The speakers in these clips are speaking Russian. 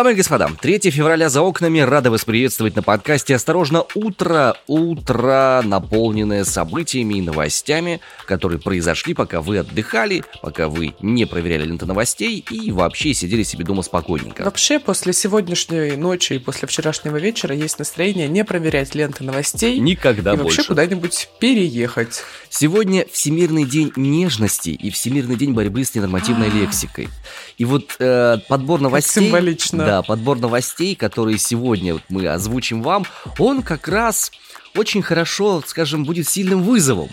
Дамы и господа, 3 февраля за окнами. Рады вас приветствовать на подкасте «Осторожно, утро». Утро, наполненное событиями и новостями, которые произошли, пока вы отдыхали, пока вы не проверяли ленты новостей и вообще сидели себе дома спокойненько. Вообще, после сегодняшней ночи и после вчерашнего вечера есть настроение не проверять ленты новостей. Никогда и больше. вообще куда-нибудь переехать. Сегодня Всемирный день нежности и Всемирный день борьбы с ненормативной лексикой. И вот э, подбор новостей... символично. Да, подбор новостей, которые сегодня вот мы озвучим вам, он как раз очень хорошо, скажем, будет сильным вызовом.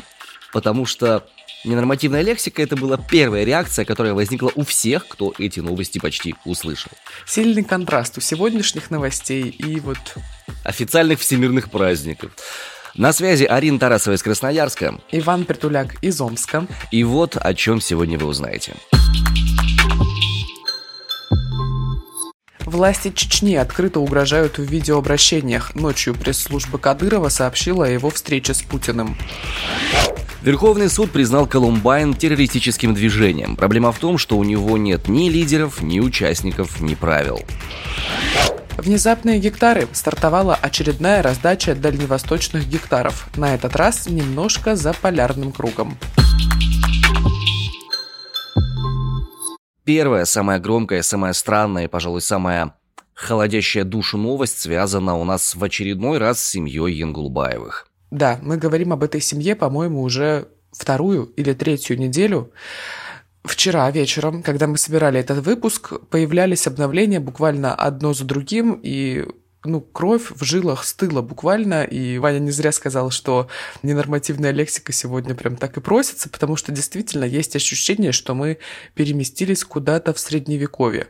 Потому что ненормативная лексика это была первая реакция, которая возникла у всех, кто эти новости почти услышал. Сильный контраст у сегодняшних новостей и вот Официальных всемирных праздников. На связи Арина Тарасова из Красноярска. Иван Притуляк из Омска. И вот о чем сегодня вы узнаете. Власти Чечни открыто угрожают в видеообращениях. Ночью пресс-служба Кадырова сообщила о его встрече с Путиным. Верховный суд признал Колумбайн террористическим движением. Проблема в том, что у него нет ни лидеров, ни участников, ни правил. Внезапные гектары. Стартовала очередная раздача дальневосточных гектаров. На этот раз немножко за полярным кругом. Первая, самая громкая, самая странная и, пожалуй, самая холодящая душу новость связана у нас в очередной раз с семьей Янгулбаевых. Да, мы говорим об этой семье, по-моему, уже вторую или третью неделю. Вчера вечером, когда мы собирали этот выпуск, появлялись обновления буквально одно за другим, и ну, кровь в жилах стыла буквально, и Ваня не зря сказал, что ненормативная лексика сегодня прям так и просится, потому что действительно есть ощущение, что мы переместились куда-то в средневековье.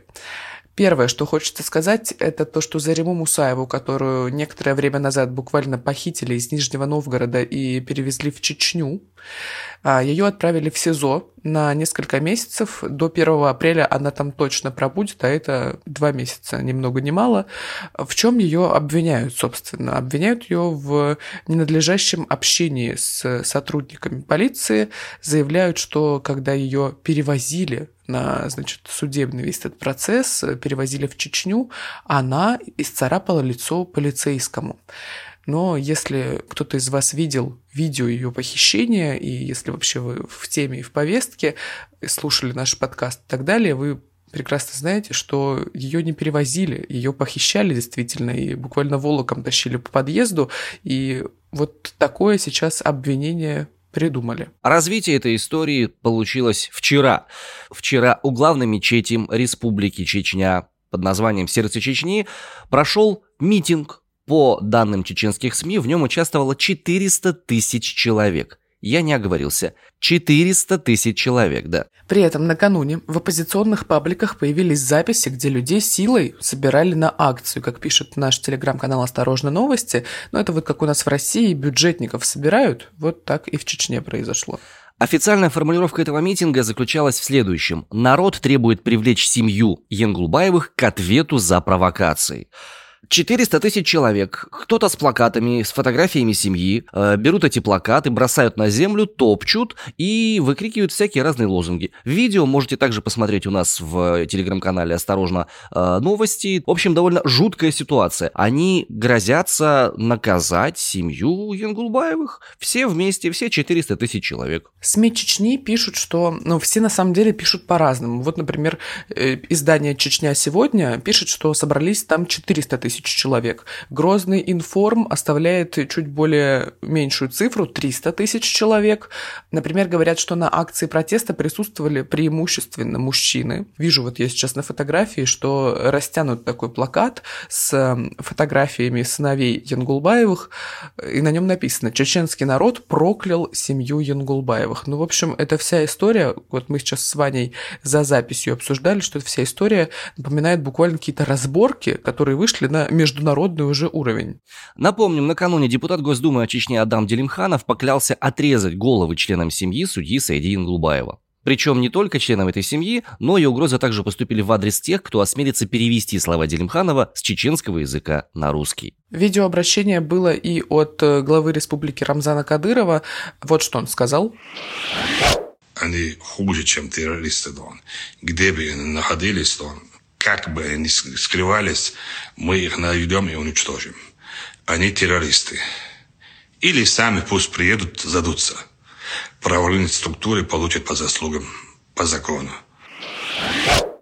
Первое, что хочется сказать, это то, что Зариму Мусаеву, которую некоторое время назад буквально похитили из Нижнего Новгорода и перевезли в Чечню, ее отправили в СИЗО на несколько месяцев. До 1 апреля она там точно пробудет, а это два месяца, ни много ни мало. В чем ее обвиняют, собственно? Обвиняют ее в ненадлежащем общении с сотрудниками полиции. Заявляют, что когда ее перевозили на, значит, судебный весь этот процесс, перевозили в Чечню, она исцарапала лицо полицейскому. Но если кто-то из вас видел видео ее похищения, и если вообще вы в теме и в повестке, слушали наш подкаст и так далее, вы прекрасно знаете, что ее не перевозили, ее похищали действительно, и буквально волоком тащили по подъезду, и вот такое сейчас обвинение придумали. Развитие этой истории получилось вчера. Вчера у главной мечети Республики Чечня под названием «Сердце Чечни» прошел митинг по данным чеченских СМИ, в нем участвовало 400 тысяч человек. Я не оговорился. 400 тысяч человек, да. При этом накануне в оппозиционных пабликах появились записи, где людей силой собирали на акцию, как пишет наш телеграм-канал «Осторожно новости». Но это вот как у нас в России бюджетников собирают, вот так и в Чечне произошло. Официальная формулировка этого митинга заключалась в следующем. Народ требует привлечь семью Янгулбаевых к ответу за провокации. 400 тысяч человек, кто-то с плакатами, с фотографиями семьи, э, берут эти плакаты, бросают на землю, топчут и выкрикивают всякие разные лозунги. Видео можете также посмотреть у нас в телеграм-канале «Осторожно, э, новости». В общем, довольно жуткая ситуация. Они грозятся наказать семью Янгулбаевых. Все вместе, все 400 тысяч человек. СМИ Чечни пишут, что... Ну, все на самом деле пишут по-разному. Вот, например, э, издание «Чечня сегодня» пишет, что собрались там 400 тысяч тысяч человек. Грозный информ оставляет чуть более меньшую цифру, 300 тысяч человек. Например, говорят, что на акции протеста присутствовали преимущественно мужчины. Вижу вот я сейчас на фотографии, что растянут такой плакат с фотографиями сыновей Янгулбаевых, и на нем написано «Чеченский народ проклял семью Янгулбаевых». Ну, в общем, это вся история, вот мы сейчас с Ваней за записью обсуждали, что эта вся история напоминает буквально какие-то разборки, которые вышли на на международный уже уровень. Напомним, накануне депутат Госдумы Чечне Адам Делимханов поклялся отрезать головы членам семьи судьи Саиди Ингулбаева. Причем не только членам этой семьи, но и угрозы также поступили в адрес тех, кто осмелится перевести слова Делимханова с чеченского языка на русский. Видеообращение было и от э, главы республики Рамзана Кадырова. Вот что он сказал. Они хуже, чем террористы, Дон. Где бы они находились, Дон, как бы они скрывались, мы их найдем и уничтожим. Они террористы. Или сами пусть приедут, задутся. Правоохранительные структуры получат по заслугам, по закону.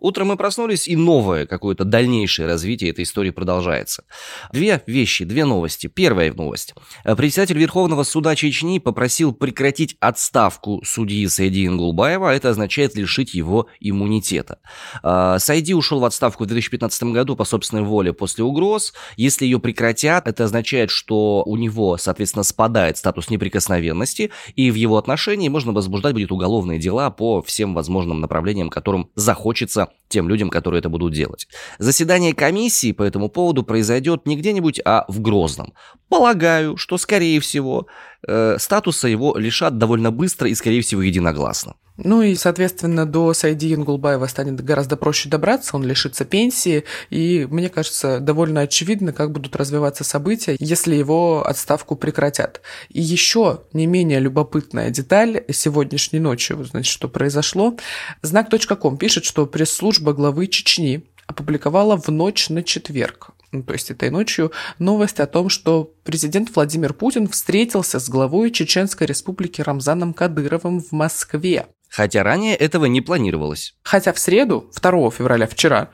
Утром мы проснулись, и новое какое-то дальнейшее развитие этой истории продолжается. Две вещи, две новости. Первая новость. Председатель Верховного суда Чечни попросил прекратить отставку судьи Сайди Ингулбаева, а это означает лишить его иммунитета. А, Сайди ушел в отставку в 2015 году по собственной воле после угроз. Если ее прекратят, это означает, что у него, соответственно, спадает статус неприкосновенности, и в его отношении можно возбуждать будет уголовные дела по всем возможным направлениям, которым захочется тем людям, которые это будут делать. Заседание комиссии по этому поводу произойдет не где-нибудь, а в Грозном. Полагаю, что, скорее всего, э, статуса его лишат довольно быстро и, скорее всего, единогласно. Ну и, соответственно, до Сайди Ингулбаева станет гораздо проще добраться, он лишится пенсии, и, мне кажется, довольно очевидно, как будут развиваться события, если его отставку прекратят. И еще не менее любопытная деталь сегодняшней ночи, значит, что произошло. Знак.ком пишет, что пресс-служба главы Чечни опубликовала в ночь на четверг ну, то есть этой ночью, новость о том, что президент Владимир Путин встретился с главой Чеченской республики Рамзаном Кадыровым в Москве. Хотя ранее этого не планировалось. Хотя в среду, 2 февраля, вчера,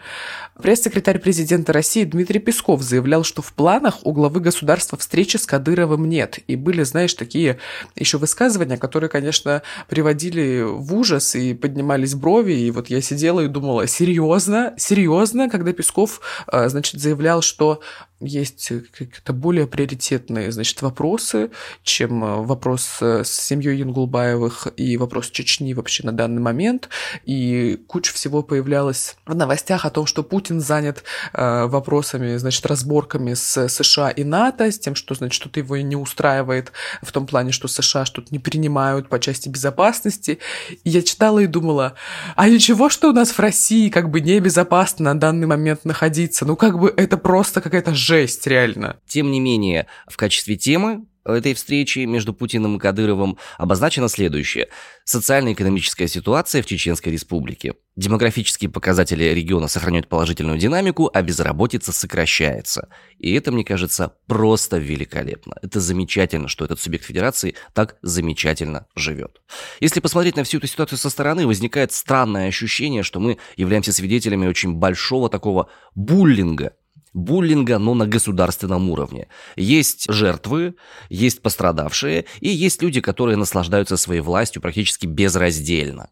пресс-секретарь президента России Дмитрий Песков заявлял, что в планах у главы государства встречи с Кадыровым нет. И были, знаешь, такие еще высказывания, которые, конечно, приводили в ужас и поднимались брови. И вот я сидела и думала, серьезно, серьезно, когда Песков, а, значит, заявлял, что есть какие-то более приоритетные, значит, вопросы, чем э, вопрос э, с семьей Янгулбаевых и вопрос Чечни вообще на данный момент. И куча всего появлялась в новостях о том, что Путин занят э, вопросами, значит, разборками с США и НАТО, с тем, что, значит, что-то его не устраивает в том плане, что США что-то не принимают по части безопасности. И я читала и думала, а ничего, что у нас в России как бы небезопасно на данный момент находиться? Ну, как бы это просто какая-то жесть, реально. Тем не менее, в качестве темы этой встречи между Путиным и Кадыровым обозначено следующее. Социально-экономическая ситуация в Чеченской Республике. Демографические показатели региона сохраняют положительную динамику, а безработица сокращается. И это, мне кажется, просто великолепно. Это замечательно, что этот субъект федерации так замечательно живет. Если посмотреть на всю эту ситуацию со стороны, возникает странное ощущение, что мы являемся свидетелями очень большого такого буллинга буллинга, но на государственном уровне. Есть жертвы, есть пострадавшие, и есть люди, которые наслаждаются своей властью практически безраздельно.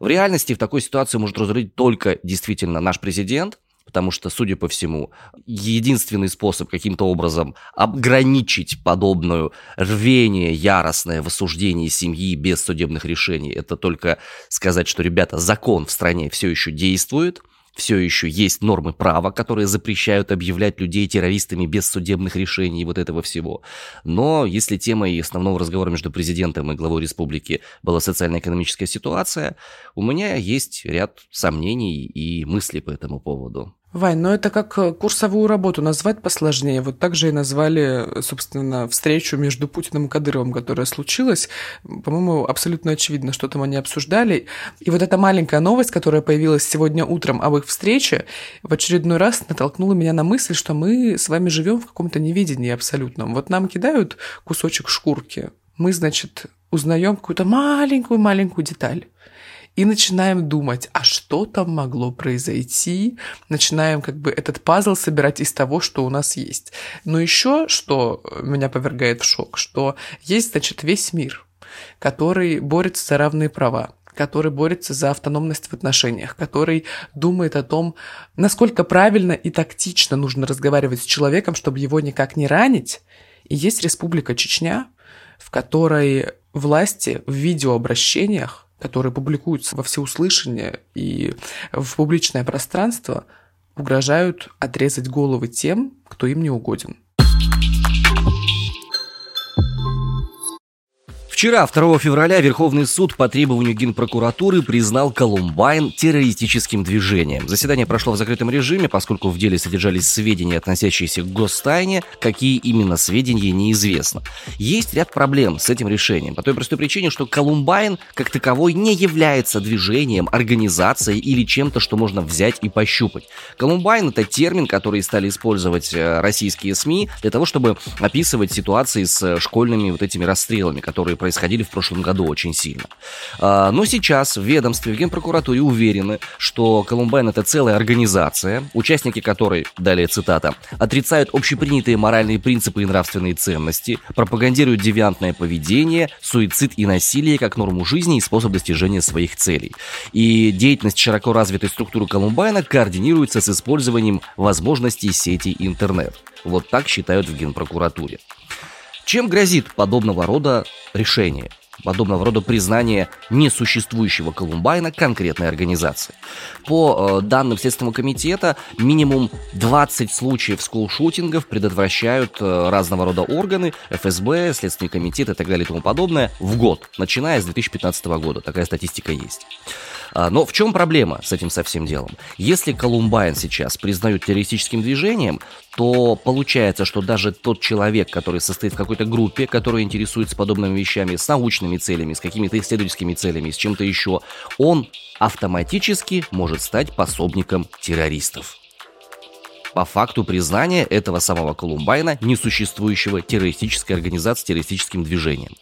В реальности в такой ситуации может разрулить только действительно наш президент, потому что, судя по всему, единственный способ каким-то образом ограничить подобную рвение яростное в осуждении семьи без судебных решений, это только сказать, что, ребята, закон в стране все еще действует – все еще есть нормы права, которые запрещают объявлять людей террористами без судебных решений и вот этого всего. Но если темой основного разговора между президентом и главой республики была социально-экономическая ситуация, у меня есть ряд сомнений и мыслей по этому поводу. Вань, ну это как э, курсовую работу назвать посложнее. Вот так же и назвали, собственно, встречу между Путиным и Кадыровым, которая случилась. По-моему, абсолютно очевидно, что там они обсуждали. И вот эта маленькая новость, которая появилась сегодня утром об их встрече, в очередной раз натолкнула меня на мысль, что мы с вами живем в каком-то неведении абсолютном. Вот нам кидают кусочек шкурки. Мы, значит, узнаем какую-то маленькую-маленькую деталь и начинаем думать, а что там могло произойти, начинаем как бы этот пазл собирать из того, что у нас есть. Но еще, что меня повергает в шок, что есть, значит, весь мир, который борется за равные права, который борется за автономность в отношениях, который думает о том, насколько правильно и тактично нужно разговаривать с человеком, чтобы его никак не ранить. И есть Республика Чечня, в которой власти в видеообращениях которые публикуются во всеуслышание и в публичное пространство, угрожают отрезать головы тем, кто им не угоден. Вчера, 2 февраля, Верховный суд по требованию Генпрокуратуры признал Колумбайн террористическим движением. Заседание прошло в закрытом режиме, поскольку в деле содержались сведения, относящиеся к гостайне. Какие именно сведения, неизвестно. Есть ряд проблем с этим решением, по той простой причине, что Колумбайн как таковой не является движением, организацией или чем-то, что можно взять и пощупать. Колумбайн — это термин, который стали использовать э, российские СМИ для того, чтобы описывать ситуации с школьными вот этими расстрелами, которые происходили в прошлом году очень сильно. А, но сейчас в ведомстве, в Генпрокуратуре уверены, что Колумбайн это целая организация, участники которой, далее цитата, отрицают общепринятые моральные принципы и нравственные ценности, пропагандируют девиантное поведение, суицид и насилие как норму жизни и способ достижения своих целей. И деятельность широко развитой структуры Колумбайна координируется с использованием возможностей сети интернет. Вот так считают в Генпрокуратуре. Чем грозит подобного рода решение? подобного рода признание несуществующего Колумбайна конкретной организации. По э, данным Следственного комитета, минимум 20 случаев скулшутингов предотвращают э, разного рода органы, ФСБ, Следственный комитет и так далее и тому подобное в год, начиная с 2015 года. Такая статистика есть. А, но в чем проблема с этим совсем делом? Если Колумбайн сейчас признают террористическим движением, то получается, что даже тот человек, который состоит в какой-то группе, который интересуется подобными вещами с научными целями, с какими-то исследовательскими целями, с чем-то еще, он автоматически может стать пособником террористов по факту признания этого самого Колумбайна несуществующего террористической организации, террористическим движением.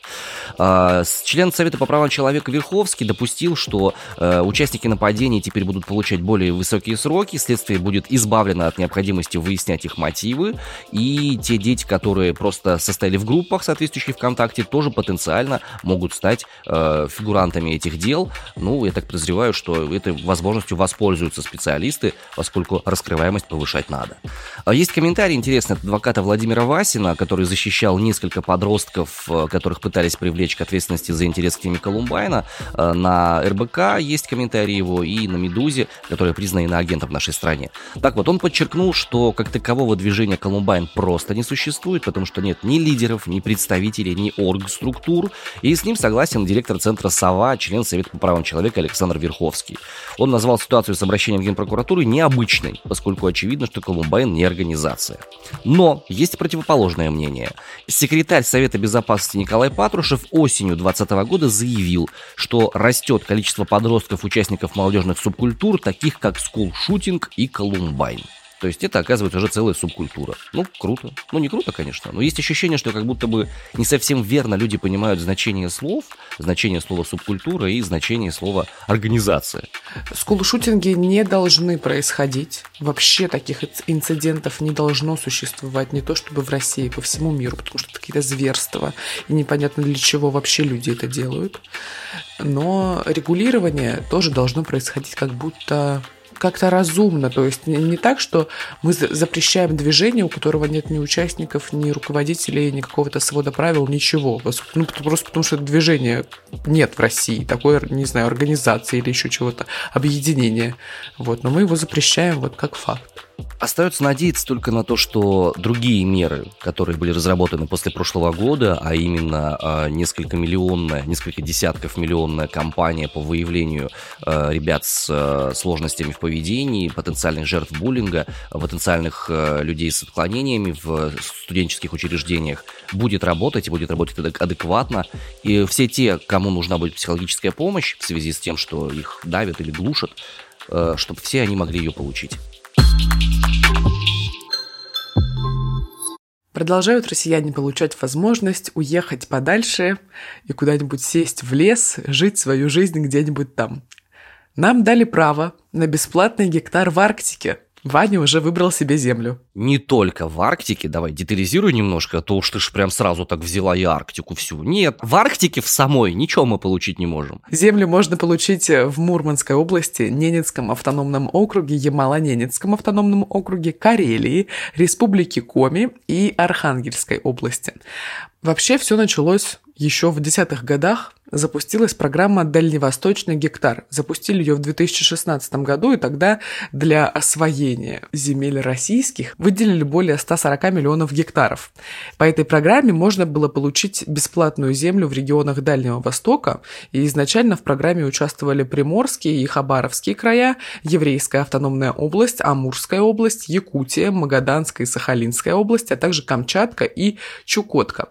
А, член Совета по правам человека Верховский допустил, что э, участники нападений теперь будут получать более высокие сроки, следствие будет избавлено от необходимости выяснять их мотивы, и те дети, которые просто состояли в группах, соответствующих ВКонтакте, тоже потенциально могут стать э, фигурантами этих дел. Ну, я так подозреваю, что этой возможностью воспользуются специалисты, поскольку раскрываемость повышать надо надо. А есть комментарий интересный от адвоката Владимира Васина, который защищал несколько подростков, э, которых пытались привлечь к ответственности за интерес к теме Колумбайна. Э, на РБК есть комментарий его и на Медузе, которая признана иноагентом в нашей стране. Так вот, он подчеркнул, что как такового движения Колумбайн просто не существует, потому что нет ни лидеров, ни представителей, ни оргструктур, и с ним согласен директор центра СОВА, член Совета по правам человека Александр Верховский. Он назвал ситуацию с обращением в Генпрокуратуру необычной, поскольку очевидно, что Колумбайн не организация. Но есть противоположное мнение. Секретарь Совета Безопасности Николай Патрушев осенью 2020 года заявил, что растет количество подростков-участников молодежных субкультур, таких как скулшутинг и Колумбайн. То есть это, оказывается, уже целая субкультура. Ну, круто. Ну, не круто, конечно, но есть ощущение, что как будто бы не совсем верно люди понимают значение слов, значение слова субкультура и значение слова организация. Скулшутинги не должны происходить. Вообще таких инцидентов не должно существовать. Не то чтобы в России, по всему миру, потому что это какие-то зверства. И непонятно для чего вообще люди это делают. Но регулирование тоже должно происходить как будто как-то разумно. То есть не, так, что мы запрещаем движение, у которого нет ни участников, ни руководителей, ни какого-то свода правил, ничего. Ну, просто потому что движения нет в России, такой, не знаю, организации или еще чего-то, объединения. Вот, но мы его запрещаем вот как факт. Остается надеяться только на то, что другие меры, которые были разработаны после прошлого года, а именно э, несколько миллионная, несколько десятков миллионная кампания по выявлению э, ребят с э, сложностями в поведении, потенциальных жертв буллинга, потенциальных людей с отклонениями в студенческих учреждениях, будет работать и будет работать адекватно. И все те, кому нужна будет психологическая помощь в связи с тем, что их давят или глушат, чтобы все они могли ее получить. Продолжают россияне получать возможность уехать подальше и куда-нибудь сесть в лес, жить свою жизнь где-нибудь там. Нам дали право на бесплатный гектар в Арктике – Ваня уже выбрал себе землю. Не только в Арктике, давай детализируй немножко, а то уж ты ж прям сразу так взяла и Арктику всю. Нет, в Арктике в самой ничего мы получить не можем. Землю можно получить в Мурманской области, Ненецком автономном округе, Ямало-Ненецком автономном округе, Карелии, Республике Коми и Архангельской области. Вообще все началось еще в десятых годах запустилась программа «Дальневосточный гектар». Запустили ее в 2016 году, и тогда для освоения земель российских выделили более 140 миллионов гектаров. По этой программе можно было получить бесплатную землю в регионах Дальнего Востока, и изначально в программе участвовали Приморские и Хабаровские края, Еврейская автономная область, Амурская область, Якутия, Магаданская и Сахалинская область, а также Камчатка и Чукотка.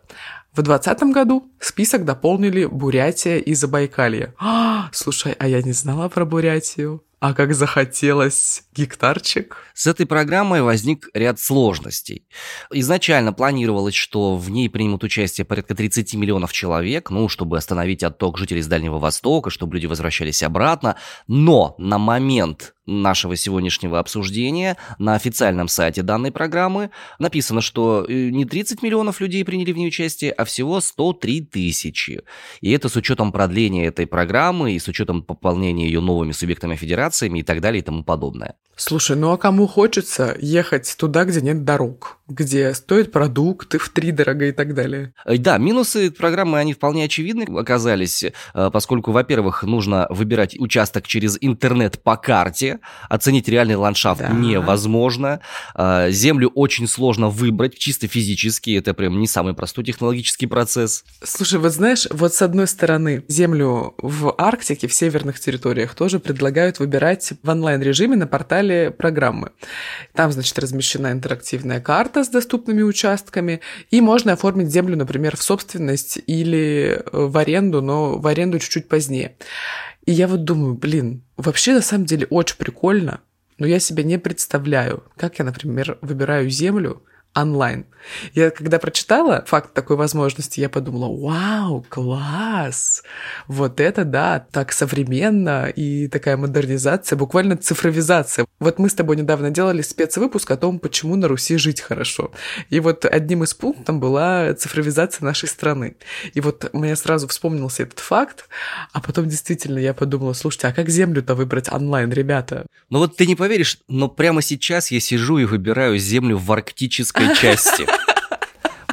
В 2020 году список дополнили Бурятия и Забайкалье. А, слушай, а я не знала про Бурятию. А как захотелось гектарчик. С этой программой возник ряд сложностей. Изначально планировалось, что в ней примут участие порядка 30 миллионов человек, ну, чтобы остановить отток жителей с Дальнего Востока, чтобы люди возвращались обратно. Но на момент нашего сегодняшнего обсуждения на официальном сайте данной программы написано, что э, не 30 миллионов людей приняли в ней участие, а всего 103 тысячи. И это с учетом продления этой программы и с учетом пополнения ее новыми субъектами федерациями и так далее и тому подобное. Слушай, ну а кому хочется ехать туда, где нет дорог, где стоят продукты в три дорого и так далее? Э, да, минусы программы, они вполне очевидны оказались, э, поскольку, во-первых, нужно выбирать участок через интернет по карте, оценить реальный ландшафт да. невозможно, э, землю очень сложно выбрать, чисто физически, это прям не самый простой технологический процесс. Слушай, вот знаешь, вот с одной стороны, землю в Арктике, в северных территориях тоже предлагают выбирать в онлайн-режиме на портале начале программы. Там, значит, размещена интерактивная карта с доступными участками, и можно оформить землю, например, в собственность или э, в аренду, но в аренду чуть-чуть позднее. И я вот думаю, блин, вообще на самом деле очень прикольно, но я себе не представляю, как я, например, выбираю землю, онлайн. Я когда прочитала факт такой возможности, я подумала, вау, класс! Вот это да, так современно и такая модернизация, буквально цифровизация. Вот мы с тобой недавно делали спецвыпуск о том, почему на Руси жить хорошо. И вот одним из пунктов была цифровизация нашей страны. И вот мне сразу вспомнился этот факт, а потом действительно я подумала, слушайте, а как землю-то выбрать онлайн, ребята? Ну вот ты не поверишь, но прямо сейчас я сижу и выбираю землю в арктической арктической части.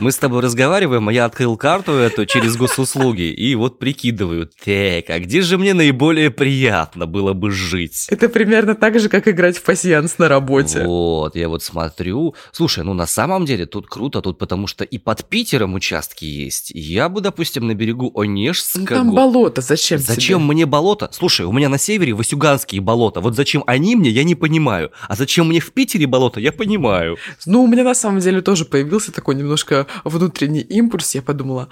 Мы с тобой разговариваем, а я открыл карту эту через госуслуги и вот прикидываю, так, а где же мне наиболее приятно было бы жить? Это примерно так же, как играть в пассианс на работе. Вот, я вот смотрю. Слушай, ну на самом деле тут круто, тут потому что и под Питером участки есть. Я бы, допустим, на берегу Онежского... Ну, там болото, зачем Зачем тебе? мне болото? Слушай, у меня на севере Васюганские болота. Вот зачем они мне, я не понимаю. А зачем мне в Питере болото, я понимаю. Ну, у меня на самом деле тоже появился такой немножко внутренний импульс, я подумала,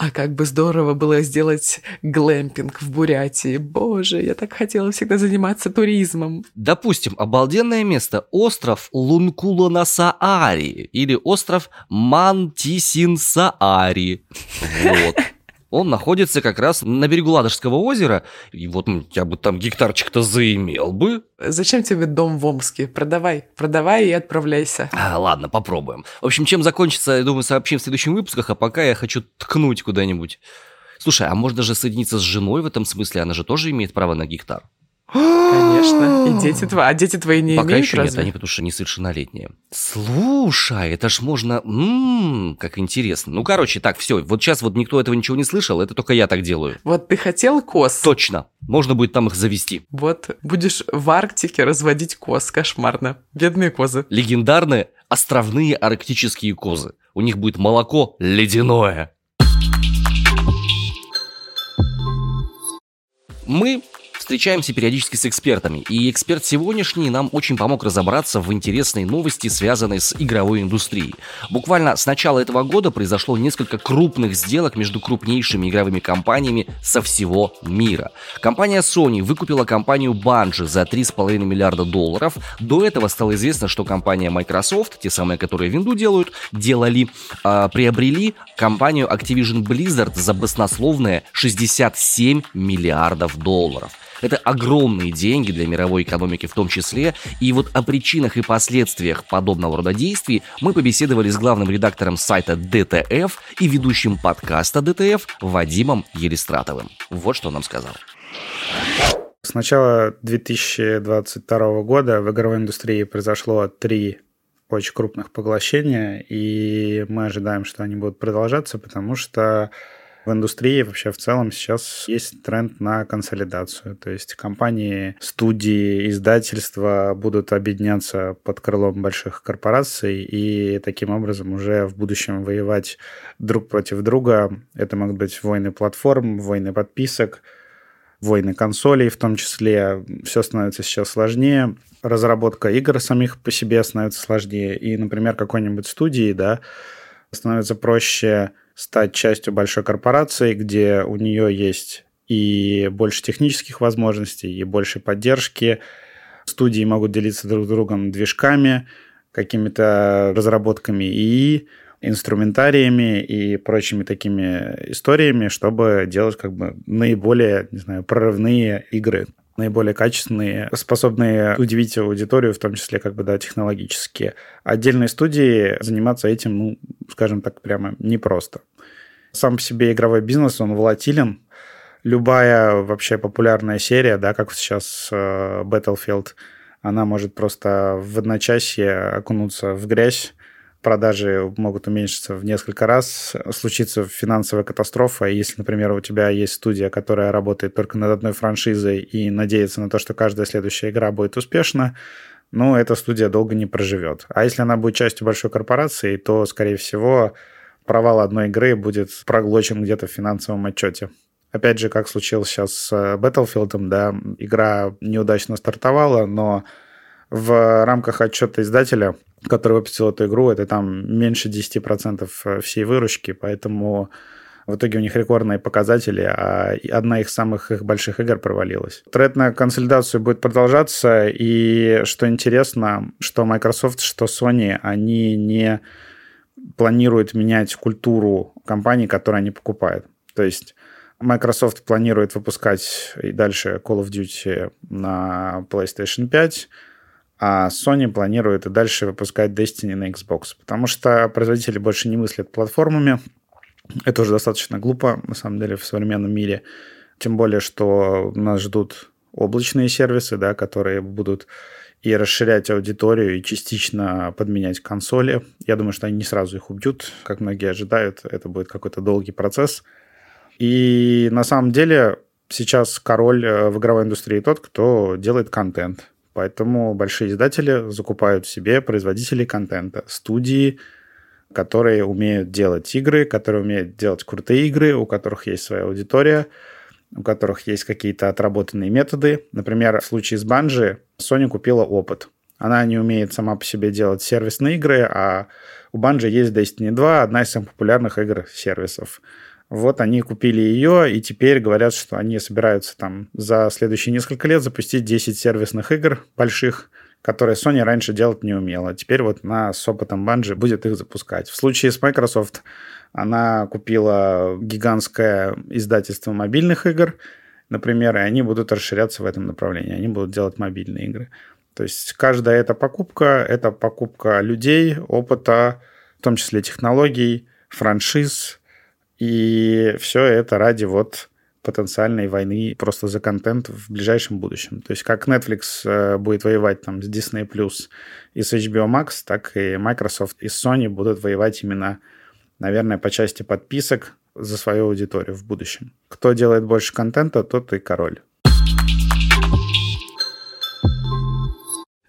а как бы здорово было сделать глэмпинг в Бурятии. Боже, я так хотела всегда заниматься туризмом. Допустим, обалденное место – остров Лункулонасаари или остров Мантисинсаари. Вот. Он находится как раз на берегу Ладожского озера, и вот я бы там гектарчик-то заимел бы. Зачем тебе дом в Омске? Продавай, продавай и отправляйся. А, ладно, попробуем. В общем, чем закончится, я думаю, сообщим в следующих выпусках, а пока я хочу ткнуть куда-нибудь. Слушай, а можно же соединиться с женой в этом смысле? Она же тоже имеет право на гектар. Конечно. И дети твои. А дети твои не Пока имеют еще разве? нет, они потому что несовершеннолетние. Слушай, это ж можно... Ммм, как интересно. Ну, короче, так, все. Вот сейчас вот никто этого ничего не слышал, это только я так делаю. Вот ты хотел коз? Точно. Можно будет там их завести. Вот будешь в Арктике разводить коз. Кошмарно. Бедные козы. Легендарные островные арктические козы. У них будет молоко ледяное. Мы встречаемся периодически с экспертами, и эксперт сегодняшний нам очень помог разобраться в интересной новости, связанной с игровой индустрией. Буквально с начала этого года произошло несколько крупных сделок между крупнейшими игровыми компаниями со всего мира. Компания Sony выкупила компанию Bungie за 3,5 миллиарда долларов. До этого стало известно, что компания Microsoft, те самые, которые винду делают, делали, э, приобрели компанию Activision Blizzard за баснословные 67 миллиардов долларов. Это огромные деньги для мировой экономики в том числе. И вот о причинах и последствиях подобного рода действий мы побеседовали с главным редактором сайта DTF и ведущим подкаста DTF Вадимом Елистратовым. Вот что он нам сказал. С начала 2022 года в игровой индустрии произошло три очень крупных поглощения, и мы ожидаем, что они будут продолжаться, потому что В индустрии вообще в целом сейчас есть тренд на консолидацию. То есть компании, студии, издательства будут объединяться под крылом больших корпораций и таким образом уже в будущем воевать друг против друга. Это могут быть войны платформ, войны подписок, войны консолей в том числе. Все становится сейчас сложнее. Разработка игр самих по себе становится сложнее. И, например, какой-нибудь студии, да, становится проще стать частью большой корпорации, где у нее есть и больше технических возможностей, и больше поддержки. Студии могут делиться друг с другом движками, какими-то разработками и инструментариями и прочими такими историями, чтобы делать как бы наиболее, не знаю, прорывные игры наиболее качественные, способные удивить аудиторию, в том числе как бы, да, технологические. Отдельные студии заниматься этим, ну, скажем так, прямо непросто. Сам по себе игровой бизнес, он волатилен. Любая вообще популярная серия, да, как сейчас э, Battlefield, она может просто в одночасье окунуться в грязь, продажи могут уменьшиться в несколько раз, случится финансовая катастрофа. Если, например, у тебя есть студия, которая работает только над одной франшизой и надеется на то, что каждая следующая игра будет успешна, ну, эта студия долго не проживет. А если она будет частью большой корпорации, то, скорее всего, провал одной игры будет проглочен где-то в финансовом отчете. Опять же, как случилось сейчас с э, Battlefield, да, игра неудачно стартовала, но в рамках отчета издателя, который выпустил эту игру, это там меньше 10% э, всей выручки, поэтому в итоге у них рекордные показатели, а одна из самых их больших игр провалилась. Тренд на консолидацию будет продолжаться, и что интересно, что Microsoft, что Sony, они не планируют менять культуру компаний, которые они покупают. То есть Microsoft планирует выпускать и дальше Call of Duty на PlayStation 5, а Sony планирует и дальше выпускать Destiny на Xbox, потому что производители больше не мыслят платформами. Это уже достаточно глупо, на самом деле, в современном мире. Тем более, что нас ждут облачные сервисы, да, которые будут и расширять аудиторию, и частично подменять консоли. Я думаю, что они не сразу их убьют, как многие ожидают. Это будет какой-то долгий процесс. И на самом деле сейчас король э, в игровой индустрии тот, кто делает контент. Поэтому большие издатели закупают себе производителей контента, студии, которые умеют делать игры, которые умеют делать крутые игры, у которых есть своя аудитория, у которых есть какие-то отработанные методы. Например, в случае с Bungie Sony купила опыт. Она не умеет сама по себе делать сервисные игры, а у Bungie есть Destiny 2, одна из самых популярных игр сервисов. Вот они купили ее, и теперь говорят, что они собираются там за следующие несколько лет запустить 10 сервисных игр больших, которые Sony раньше делать не умела. Теперь вот на с опытом Bungie будет их запускать. В случае с Microsoft она купила гигантское издательство мобильных игр, например, и они будут расширяться в этом направлении. Они будут делать мобильные игры. То есть каждая эта покупка – это покупка людей, опыта, в том числе технологий, франшиз, и все это ради вот потенциальной войны просто за контент в ближайшем будущем. То есть как Netflix э, будет воевать там с Disney Plus и с HBO Max, так и Microsoft и Sony будут воевать именно наверное, по части подписок за свою аудиторию в будущем. Кто делает больше контента, тот и король.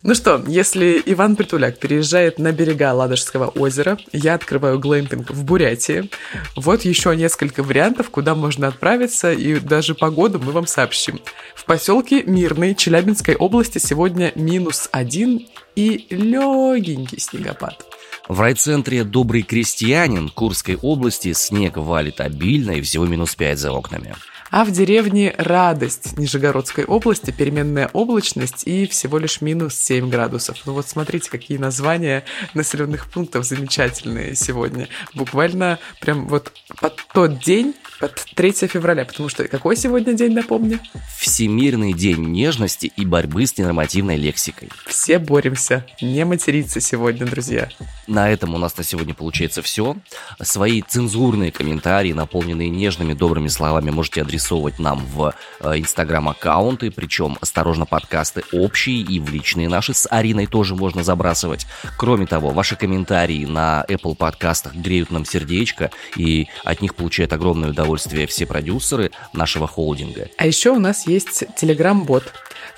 Ну что, если Иван Притуляк переезжает на берега Ладожского озера, я открываю глэмпинг в Бурятии. Вот еще несколько вариантов, куда можно отправиться, и даже погоду мы вам сообщим. В поселке Мирный Челябинской области сегодня минус один и легенький снегопад. В райцентре «Добрый крестьянин» Курской области снег валит обильно и всего минус 5 за окнами. А в деревне Радость Нижегородской области переменная облачность и всего лишь минус 7 градусов. Ну вот смотрите, какие названия населенных пунктов замечательные сегодня. Буквально прям вот под тот день, под 3 февраля. Потому что какой сегодня день, напомню? Всемирный день нежности и борьбы с ненормативной лексикой. Все боремся. Не материться сегодня, друзья. На этом у нас на сегодня получается все. Свои цензурные комментарии, наполненные нежными добрыми словами, можете адресовать зарисовывать нам в э, инстаграм-аккаунты, причем «Осторожно, подкасты» общие и в личные наши с Ариной тоже можно забрасывать. Кроме того, ваши комментарии на Apple подкастах греют нам сердечко, и от них получают огромное удовольствие все продюсеры нашего холдинга. А еще у нас есть телеграм-бот,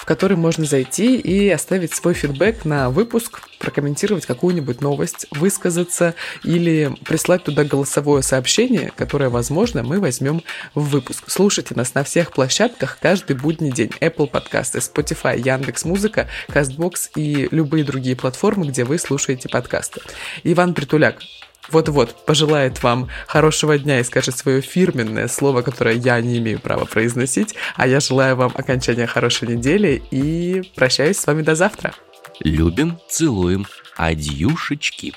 в который можно зайти и оставить свой фидбэк на выпуск, прокомментировать какую-нибудь новость, высказаться или прислать туда голосовое сообщение, которое, возможно, мы возьмем в выпуск. Слушайте нас на всех площадках каждый будний день. Apple подкасты, Spotify, Яндекс Музыка, Castbox и любые другие платформы, где вы слушаете подкасты. Иван Притуляк, вот-вот пожелает вам хорошего дня и скажет свое фирменное слово, которое я не имею права произносить, а я желаю вам окончания хорошей недели и прощаюсь с вами до завтра. Любим, целуем, адьюшечки.